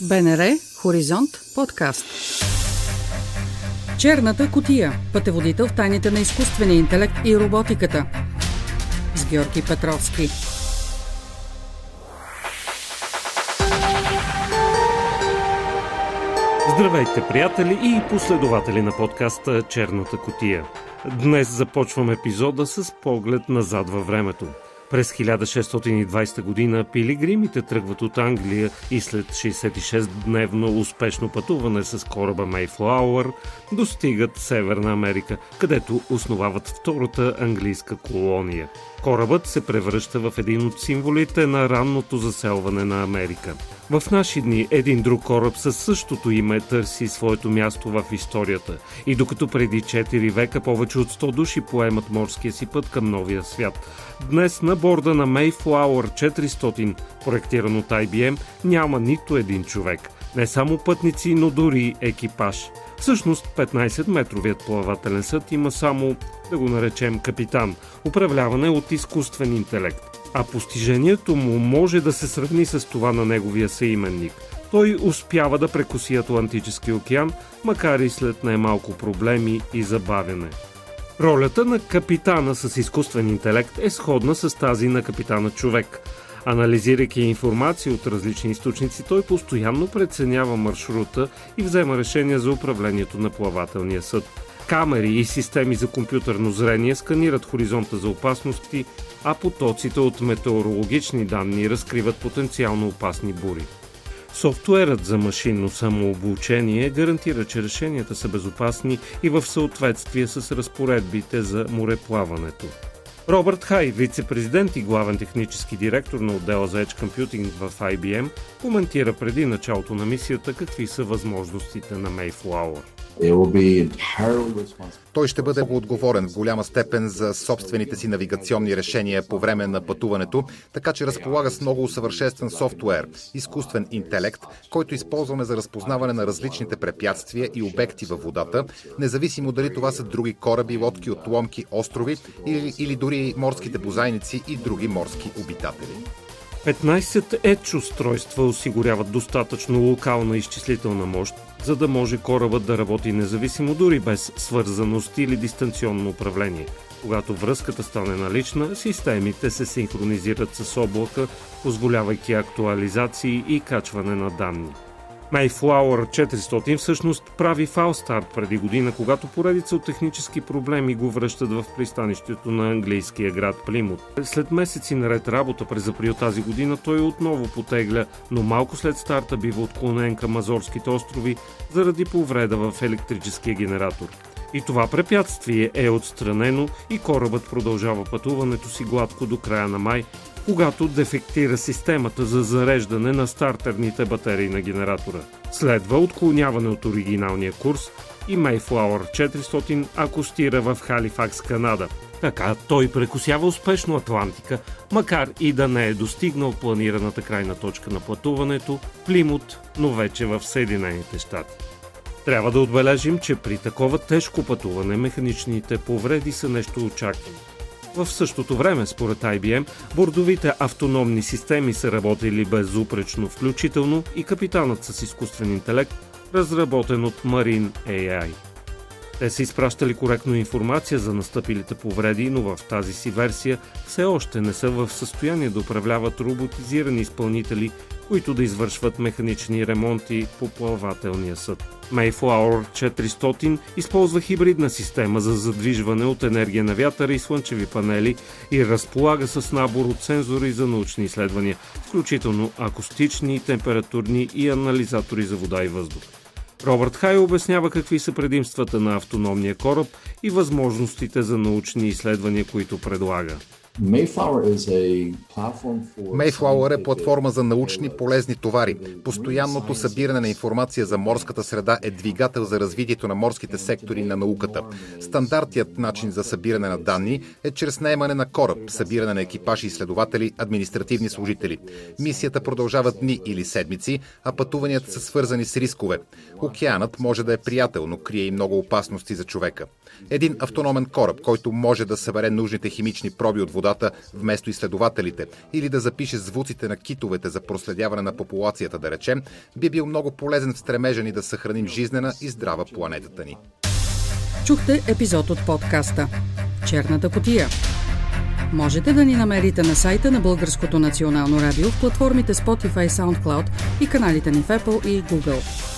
БНР Хоризонт подкаст. Черната котия. Пътеводител в тайните на изкуствения интелект и роботиката. С Георги Петровски. Здравейте, приятели и последователи на подкаста Черната котия. Днес започвам епизода с поглед назад във времето – през 1620 година пилигримите тръгват от Англия и след 66-дневно успешно пътуване с кораба Мейфлауър достигат Северна Америка, където основават втората английска колония. Корабът се превръща в един от символите на ранното заселване на Америка. В наши дни един друг кораб със същото име търси своето място в историята. И докато преди 4 века повече от 100 души поемат морския си път към новия свят, днес на борда на Mayflower 400, проектиран от IBM, няма нито един човек. Не само пътници, но дори екипаж. Всъщност 15-метровият плавателен съд има само, да го наречем, капитан, управляване от изкуствен интелект. А постижението му може да се сравни с това на неговия съименник. Той успява да прекоси Атлантически океан, макар и след най-малко проблеми и забавяне. Ролята на капитана с изкуствен интелект е сходна с тази на капитана човек. Анализирайки информация от различни източници, той постоянно преценява маршрута и взема решения за управлението на плавателния съд. Камери и системи за компютърно зрение сканират хоризонта за опасности, а потоците от метеорологични данни разкриват потенциално опасни бури. Софтуерът за машинно самообучение гарантира, че решенията са безопасни и в съответствие с разпоредбите за мореплаването. Робърт Хай, вице-президент и главен технически директор на отдела за Edge Computing в IBM, коментира преди началото на мисията какви са възможностите на Mayflower. Той ще бъде отговорен в голяма степен за собствените си навигационни решения по време на пътуването, така че разполага с много усъвършенстван софтуер, изкуствен интелект, който използваме за разпознаване на различните препятствия и обекти във водата, независимо дали това са други кораби, лодки, отломки, острови или, или дори морските бозайници и други морски обитатели. 15 едж устройства осигуряват достатъчно локална изчислителна мощ, за да може корабът да работи независимо дори без свързаност или дистанционно управление. Когато връзката стане налична, системите се синхронизират с облака, позволявайки актуализации и качване на данни. Mayflower 400 всъщност прави фалстарт преди година, когато поредица от технически проблеми го връщат в пристанището на английския град Плимут. След месеци наред работа през април тази година той отново потегля, но малко след старта бива отклонен към Азорските острови заради повреда в електрическия генератор. И това препятствие е отстранено и корабът продължава пътуването си гладко до края на май, когато дефектира системата за зареждане на стартерните батерии на генератора. Следва отклоняване от оригиналния курс и Mayflower 400 акустира в Халифакс, Канада. Така той прекусява успешно Атлантика, макар и да не е достигнал планираната крайна точка на пътуването Плимут, но вече в Съединените щати. Трябва да отбележим, че при такова тежко пътуване механичните повреди са нещо очаквано. В същото време, според IBM, бордовите автономни системи са работили безупречно, включително и капитанът с изкуствен интелект, разработен от Marine AI. Те са изпращали коректно информация за настъпилите повреди, но в тази си версия все още не са в състояние да управляват роботизирани изпълнители, които да извършват механични ремонти по плавателния съд. Mayflower 400 използва хибридна система за задвижване от енергия на вятъра и слънчеви панели и разполага с набор от сензори за научни изследвания, включително акустични, температурни и анализатори за вода и въздух. Робърт Хай обяснява какви са предимствата на автономния кораб и възможностите за научни изследвания, които предлага. Mayflower е платформа за научни полезни товари. Постоянното събиране на информация за морската среда е двигател за развитието на морските сектори на науката. Стандартният начин за събиране на данни е чрез наемане на кораб, събиране на екипажи и изследователи, административни служители. Мисията продължава дни или седмици, а пътуванията са свързани с рискове. Океанът може да е приятел, но крие и много опасности за човека. Един автономен кораб, който може да събере нужните химични проби от вода, водата вместо изследователите, или да запише звуците на китовете за проследяване на популацията, да речем, би бил много полезен в стремежа ни да съхраним жизнена и здрава планетата ни. Чухте епизод от подкаста Черната котия. Можете да ни намерите на сайта на Българското национално радио в платформите Spotify, SoundCloud и каналите ни в Apple и Google.